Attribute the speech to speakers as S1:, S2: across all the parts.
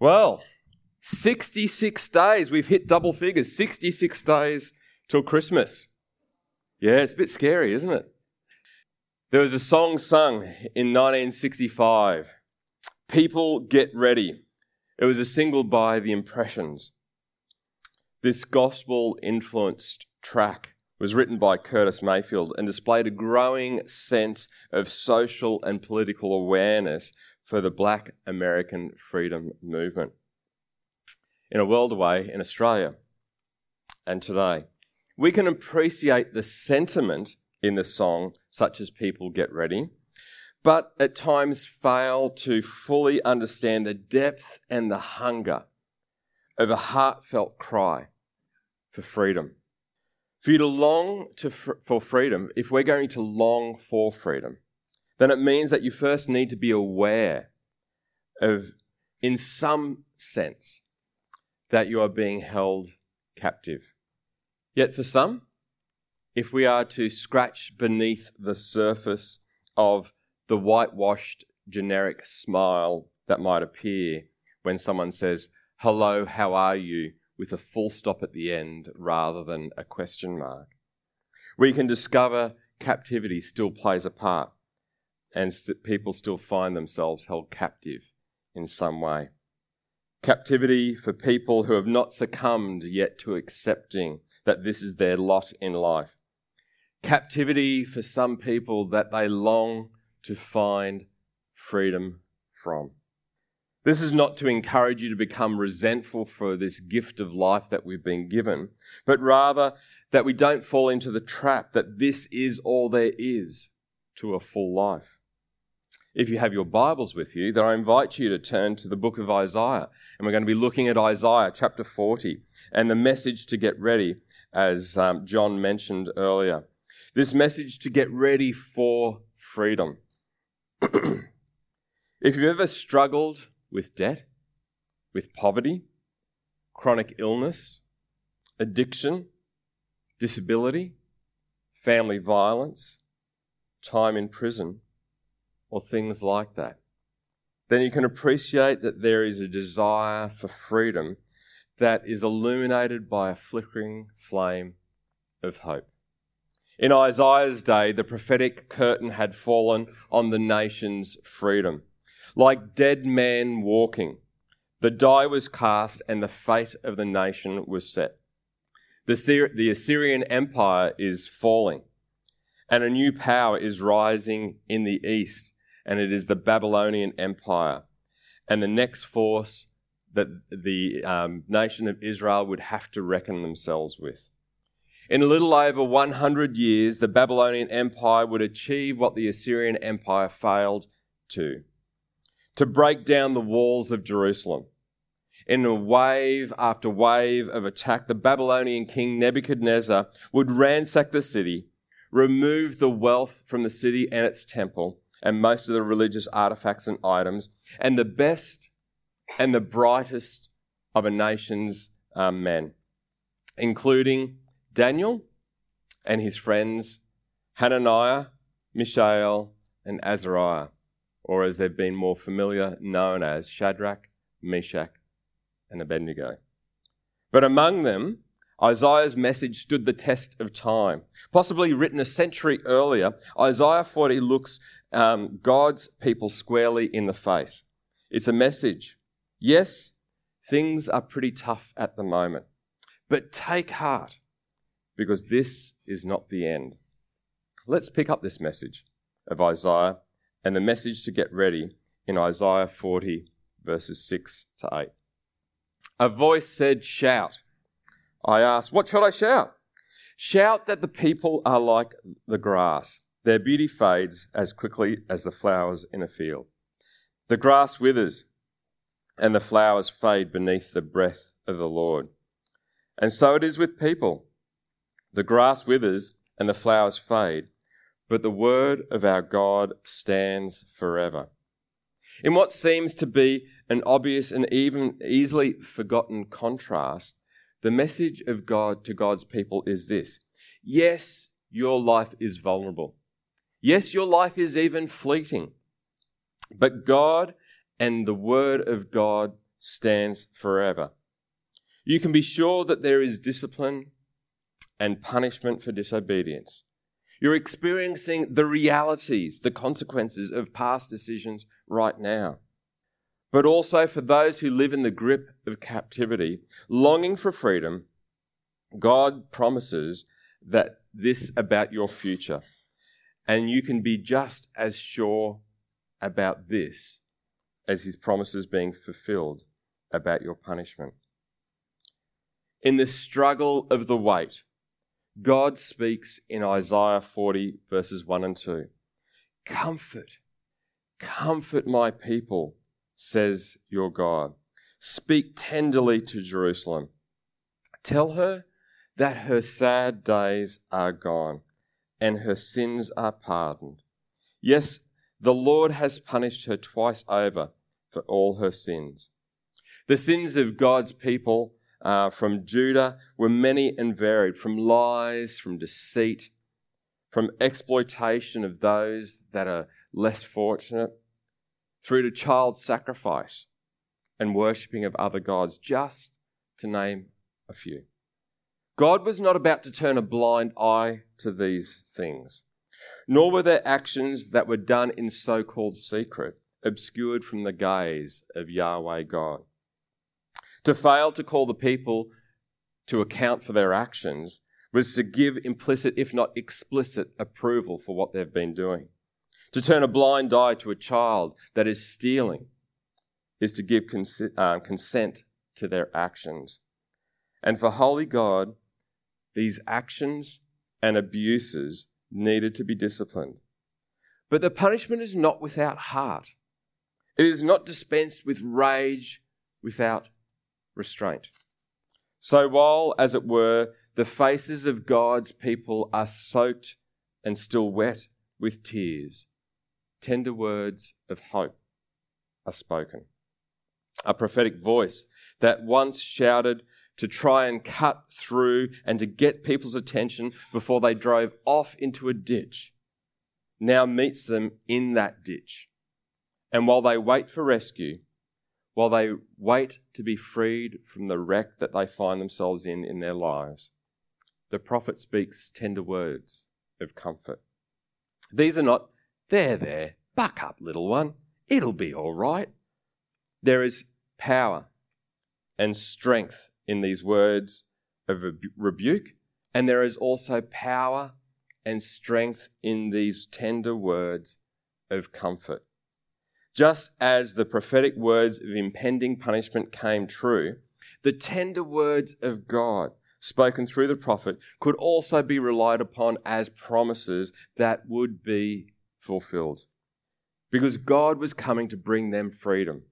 S1: Well, 66 days. We've hit double figures. 66 days till Christmas. Yeah, it's a bit scary, isn't it? There was a song sung in 1965 People Get Ready. It was a single by The Impressions. This gospel influenced track was written by Curtis Mayfield and displayed a growing sense of social and political awareness for the black American freedom movement. In a world away in Australia and today, we can appreciate the sentiment in the song, such as People Get Ready, but at times fail to fully understand the depth and the hunger of a heartfelt cry for freedom. For you to long to, for freedom, if we're going to long for freedom, then it means that you first need to be aware of, in some sense, that you are being held captive. Yet for some, if we are to scratch beneath the surface of the whitewashed generic smile that might appear when someone says, Hello, how are you? with a full stop at the end rather than a question mark. We can discover captivity still plays a part and st- people still find themselves held captive in some way. Captivity for people who have not succumbed yet to accepting that this is their lot in life. Captivity for some people that they long to find freedom from. This is not to encourage you to become resentful for this gift of life that we've been given, but rather that we don't fall into the trap that this is all there is to a full life. If you have your Bibles with you, then I invite you to turn to the book of Isaiah. And we're going to be looking at Isaiah chapter 40 and the message to get ready, as um, John mentioned earlier. This message to get ready for freedom. if you've ever struggled with debt, with poverty, chronic illness, addiction, disability, family violence, time in prison, or things like that, then you can appreciate that there is a desire for freedom that is illuminated by a flickering flame of hope. In Isaiah's day, the prophetic curtain had fallen on the nation's freedom. Like dead men walking, the die was cast and the fate of the nation was set. The, the Assyrian Empire is falling, and a new power is rising in the east, and it is the Babylonian Empire. And the next force that the um, nation of Israel would have to reckon themselves with. In a little over 100 years, the Babylonian Empire would achieve what the Assyrian Empire failed to to break down the walls of Jerusalem. In a wave after wave of attack, the Babylonian king Nebuchadnezzar would ransack the city, remove the wealth from the city and its temple, and most of the religious artifacts and items, and the best and the brightest of a nation's um, men, including Daniel and his friends Hananiah, Mishael, and Azariah or as they've been more familiar known as Shadrach, Meshach, and Abednego. But among them, Isaiah's message stood the test of time. Possibly written a century earlier, Isaiah 40 looks um, God's people squarely in the face. It's a message. Yes, things are pretty tough at the moment, but take heart because this is not the end. Let's pick up this message of Isaiah and the message to get ready in Isaiah 40, verses 6 to 8. A voice said, Shout. I asked, What shall I shout? Shout that the people are like the grass. Their beauty fades as quickly as the flowers in a field. The grass withers and the flowers fade beneath the breath of the Lord. And so it is with people. The grass withers and the flowers fade, but the word of our God stands forever. In what seems to be an obvious and even easily forgotten contrast, the message of God to God's people is this Yes, your life is vulnerable. Yes, your life is even fleeting. But God and the Word of God stands forever. You can be sure that there is discipline and punishment for disobedience. You're experiencing the realities, the consequences of past decisions right now. But also for those who live in the grip of captivity, longing for freedom, God promises that this about your future. And you can be just as sure about this as his promises being fulfilled about your punishment. In the struggle of the wait, God speaks in Isaiah 40, verses 1 and 2. Comfort, comfort my people, says your God. Speak tenderly to Jerusalem. Tell her that her sad days are gone and her sins are pardoned. Yes, the Lord has punished her twice over for all her sins. The sins of God's people uh, from Judah were many and varied, from lies, from deceit, from exploitation of those that are less fortunate, through to child sacrifice and worshipping of other gods, just to name a few. God was not about to turn a blind eye to these things, nor were their actions that were done in so called secret obscured from the gaze of Yahweh God. To fail to call the people to account for their actions was to give implicit, if not explicit, approval for what they've been doing. To turn a blind eye to a child that is stealing is to give uh, consent to their actions. And for holy God, these actions and abuses needed to be disciplined. But the punishment is not without heart. It is not dispensed with rage without restraint. So while, as it were, the faces of God's people are soaked and still wet with tears, tender words of hope are spoken. A prophetic voice that once shouted, to try and cut through and to get people's attention before they drove off into a ditch, now meets them in that ditch. And while they wait for rescue, while they wait to be freed from the wreck that they find themselves in in their lives, the prophet speaks tender words of comfort. These are not, there, there, buck up, little one, it'll be all right. There is power and strength in these words of rebuke, and there is also power and strength in these tender words of comfort. Just as the prophetic words of impending punishment came true, the tender words of God spoken through the prophet could also be relied upon as promises that would be fulfilled. Because God was coming to bring them freedom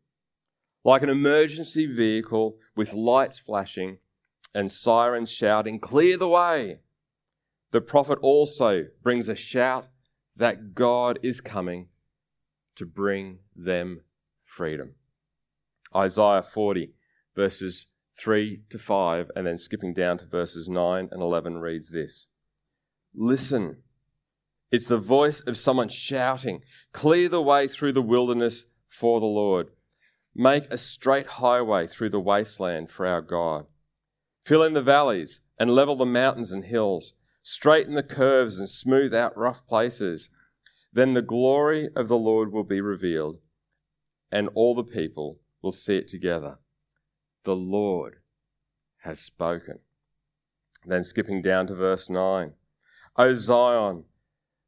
S1: like an emergency vehicle with lights flashing and sirens shouting, Clear the way! The prophet also brings a shout that God is coming to bring them freedom. Isaiah 40, verses 3 to 5, and then skipping down to verses 9 and 11 reads this Listen, it's the voice of someone shouting, Clear the way through the wilderness for the Lord Make a straight highway through the wasteland for our God. Fill in the valleys and level the mountains and hills. Straighten the curves and smooth out rough places. Then the glory of the Lord will be revealed, and all the people will see it together. The Lord has spoken. Then skipping down to verse 9 O Zion,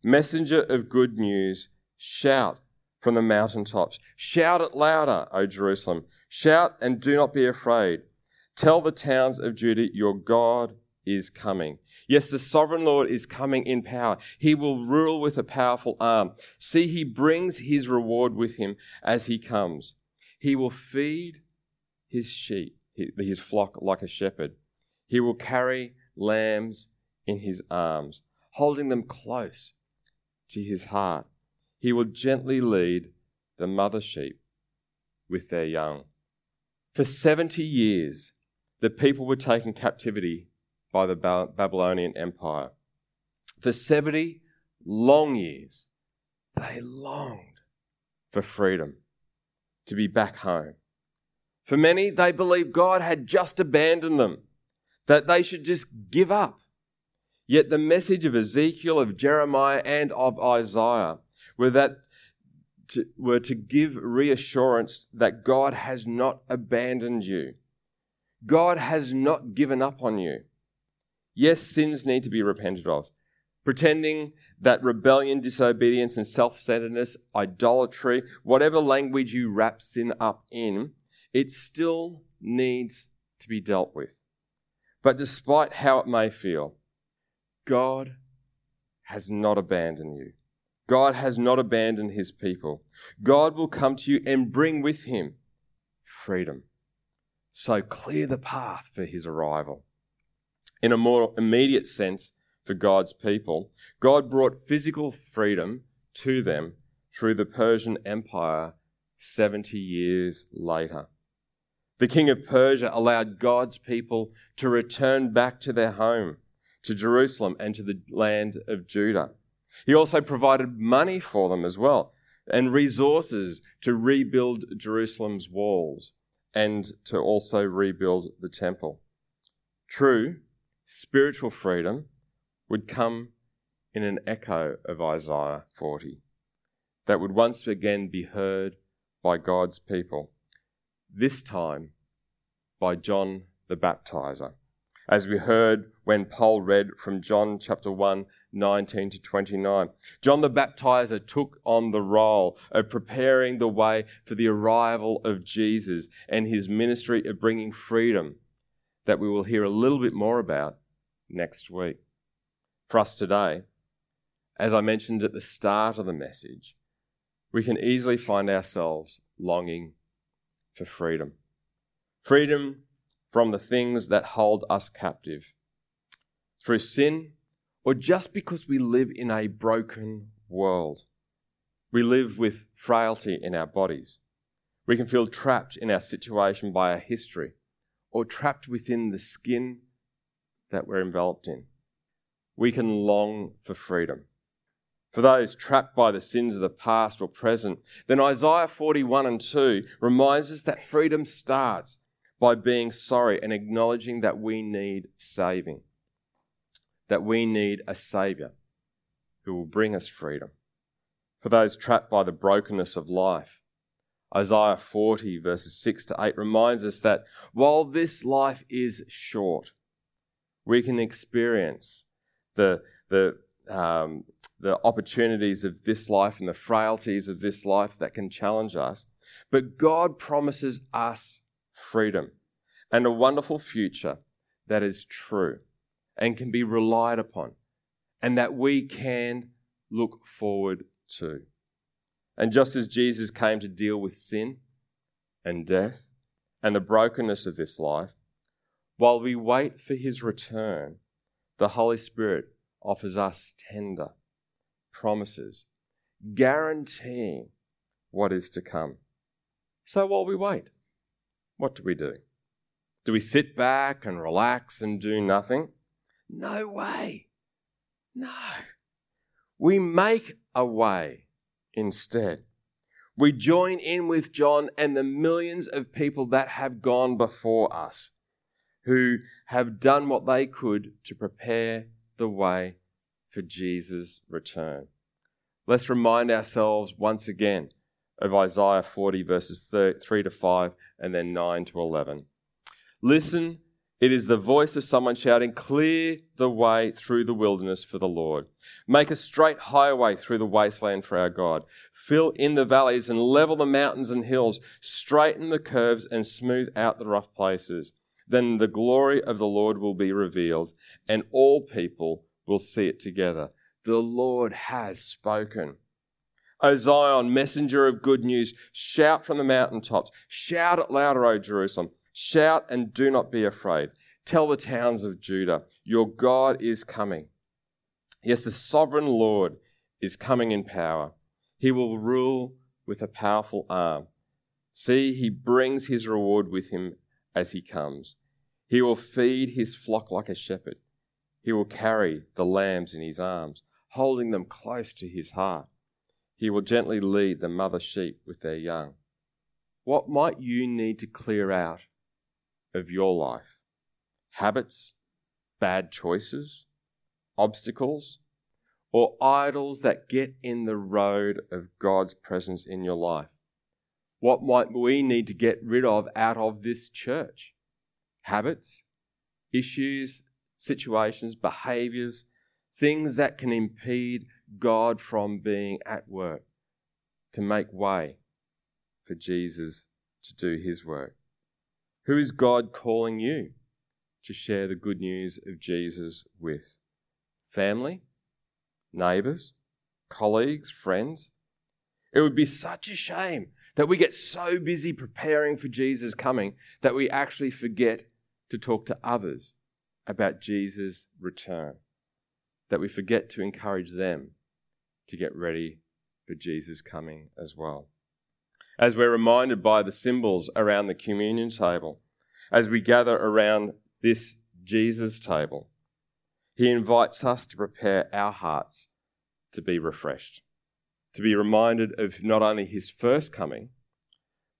S1: messenger of good news, shout from the mountaintops. Shout it louder, O Jerusalem. Shout and do not be afraid. Tell the towns of Judah, your God is coming. Yes, the sovereign Lord is coming in power. He will rule with a powerful arm. See, he brings his reward with him as he comes. He will feed his sheep, his flock, like a shepherd. He will carry lambs in his arms, holding them close to his heart he will gently lead the mother sheep with their young. For 70 years, the people were taken captivity by the Babylonian Empire. For 70 long years, they longed for freedom, to be back home. For many, they believed God had just abandoned them, that they should just give up. Yet the message of Ezekiel, of Jeremiah, and of Isaiah were that to, were to give reassurance that God has not abandoned you. God has not given up on you. Yes, sins need to be repented of. Pretending that rebellion, disobedience, and self centeredness, idolatry, whatever language you wrap sin up in, it still needs to be dealt with. But despite how it may feel, God has not abandoned you. God has not abandoned his people. God will come to you and bring with him freedom. So clear the path for his arrival. In a more immediate sense for God's people, God brought physical freedom to them through the Persian Empire 70 years later. The king of Persia allowed God's people to return back to their home, to Jerusalem and to the land of Judah. He also provided money for them as well and resources to rebuild Jerusalem's walls and to also rebuild the temple. True, spiritual freedom would come in an echo of Isaiah 40 that would once again be heard by God's people this time by John the Baptizer. As we heard when Paul read from John chapter 1, 19 to 29. John the Baptizer took on the role of preparing the way for the arrival of Jesus and his ministry of bringing freedom that we will hear a little bit more about next week. For us today, as I mentioned at the start of the message, we can easily find ourselves longing for freedom. Freedom from the things that hold us captive. Through sin, or just because we live in a broken world. We live with frailty in our bodies. We can feel trapped in our situation by our history, or trapped within the skin that we're enveloped in. We can long for freedom. For those trapped by the sins of the past or present, then Isaiah 41 and 2 reminds us that freedom starts by being sorry and acknowledging that we need saving, that we need a Saviour who will bring us freedom. For those trapped by the brokenness of life, Isaiah 40, verses 6 to 8, reminds us that while this life is short, we can experience the, the um, the opportunities of this life and the frailties of this life that can challenge us. But God promises us freedom and a wonderful future that is true and can be relied upon and that we can look forward to. And just as Jesus came to deal with sin and death and the brokenness of this life, while we wait for his return, the Holy Spirit offers us tender promises, guaranteeing what is to come. So while we wait, what do we do? Do we sit back and relax and do nothing? No way. No. We make a way instead. We join in with John and the millions of people that have gone before us who have done what they could to prepare the way for Jesus' return. Let's remind ourselves once again of Isaiah 40, verses 3 to 5, and then 9 to 11. Listen, it is the voice of someone shouting, Clear the way through the wilderness for the Lord. Make a straight highway through the wasteland for our God. Fill in the valleys and level the mountains and hills. Straighten the curves and smooth out the rough places. Then the glory of the Lord will be revealed, and all people will see it together. The Lord has spoken. O Zion, messenger of good news, shout from the mountaintops. Shout it louder, O Jerusalem. Shout and do not be afraid. Tell the towns of Judah, your God is coming. Yes, the sovereign Lord is coming in power. He will rule with a powerful arm. See, he brings his reward with him as he comes. He will feed his flock like a shepherd. He will carry the lambs in his arms, holding them close to his heart. He will gently lead the mother sheep with their young. what might you need to clear out of your life? Habits, bad choices, obstacles, or idols that get in the road of God's presence in your life? What might we need to get rid of out of this church? Habits, issues, situations, behaviors, things that can impede God from being at work to make way for Jesus to do his work. Who is God calling you to share the good news of Jesus with? Family? Neighbours? Colleagues? Friends? It would be such a shame that we get so busy preparing for Jesus' coming that we actually forget to talk to others about Jesus' return, that we forget to encourage them to get ready for Jesus' coming as well. As we're reminded by the symbols around the communion table, as we gather around this Jesus table, he invites us to prepare our hearts to be refreshed, to be reminded of not only his first coming,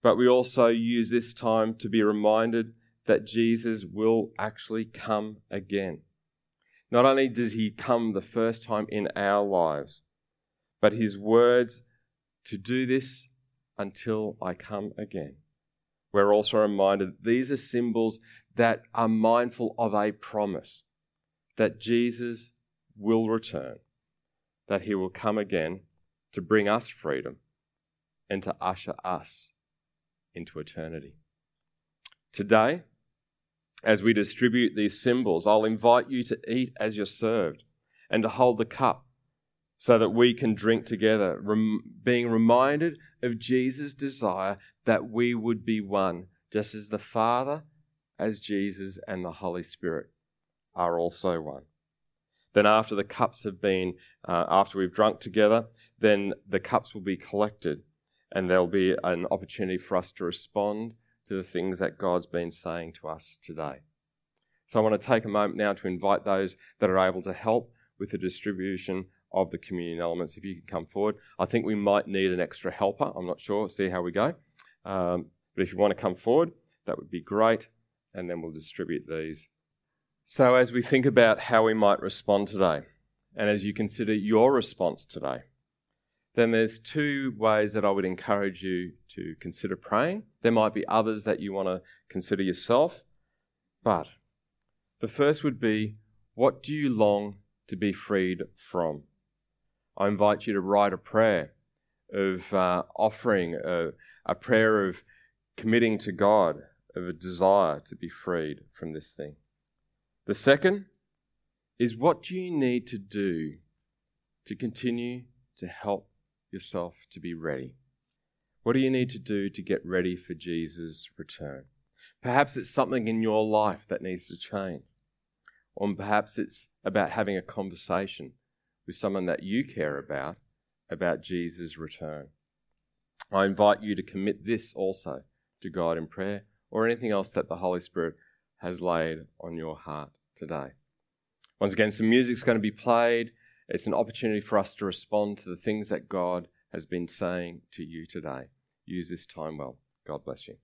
S1: but we also use this time to be reminded that Jesus will actually come again. Not only does he come the first time in our lives, but his words to do this until I come again. We're also reminded these are symbols that are mindful of a promise that Jesus will return, that he will come again to bring us freedom and to usher us into eternity. Today, as we distribute these symbols, I'll invite you to eat as you're served and to hold the cup so that we can drink together, rem- being reminded of Jesus' desire that we would be one, just as the Father, as Jesus, and the Holy Spirit are also one. Then, after the cups have been, uh, after we've drunk together, then the cups will be collected and there'll be an opportunity for us to respond to the things that God's been saying to us today. So I want to take a moment now to invite those that are able to help with the distribution of the communion elements. If you can come forward, I think we might need an extra helper. I'm not sure. See how we go. Um, but if you want to come forward, that would be great, and then we'll distribute these. So as we think about how we might respond today, and as you consider your response today, then there's two ways that I would encourage you to consider praying. There might be others that you want to consider yourself, but the first would be what do you long to be freed from? I invite you to write a prayer of uh, offering, a, a prayer of committing to God, of a desire to be freed from this thing. The second is what do you need to do to continue to help yourself to be ready? What do you need to do to get ready for Jesus' return? Perhaps it's something in your life that needs to change. Or perhaps it's about having a conversation with someone that you care about about Jesus' return. I invite you to commit this also to God in prayer or anything else that the Holy Spirit has laid on your heart today. Once again, some music's going to be played. It's an opportunity for us to respond to the things that God has been saying to you today. Use this time well. God bless you.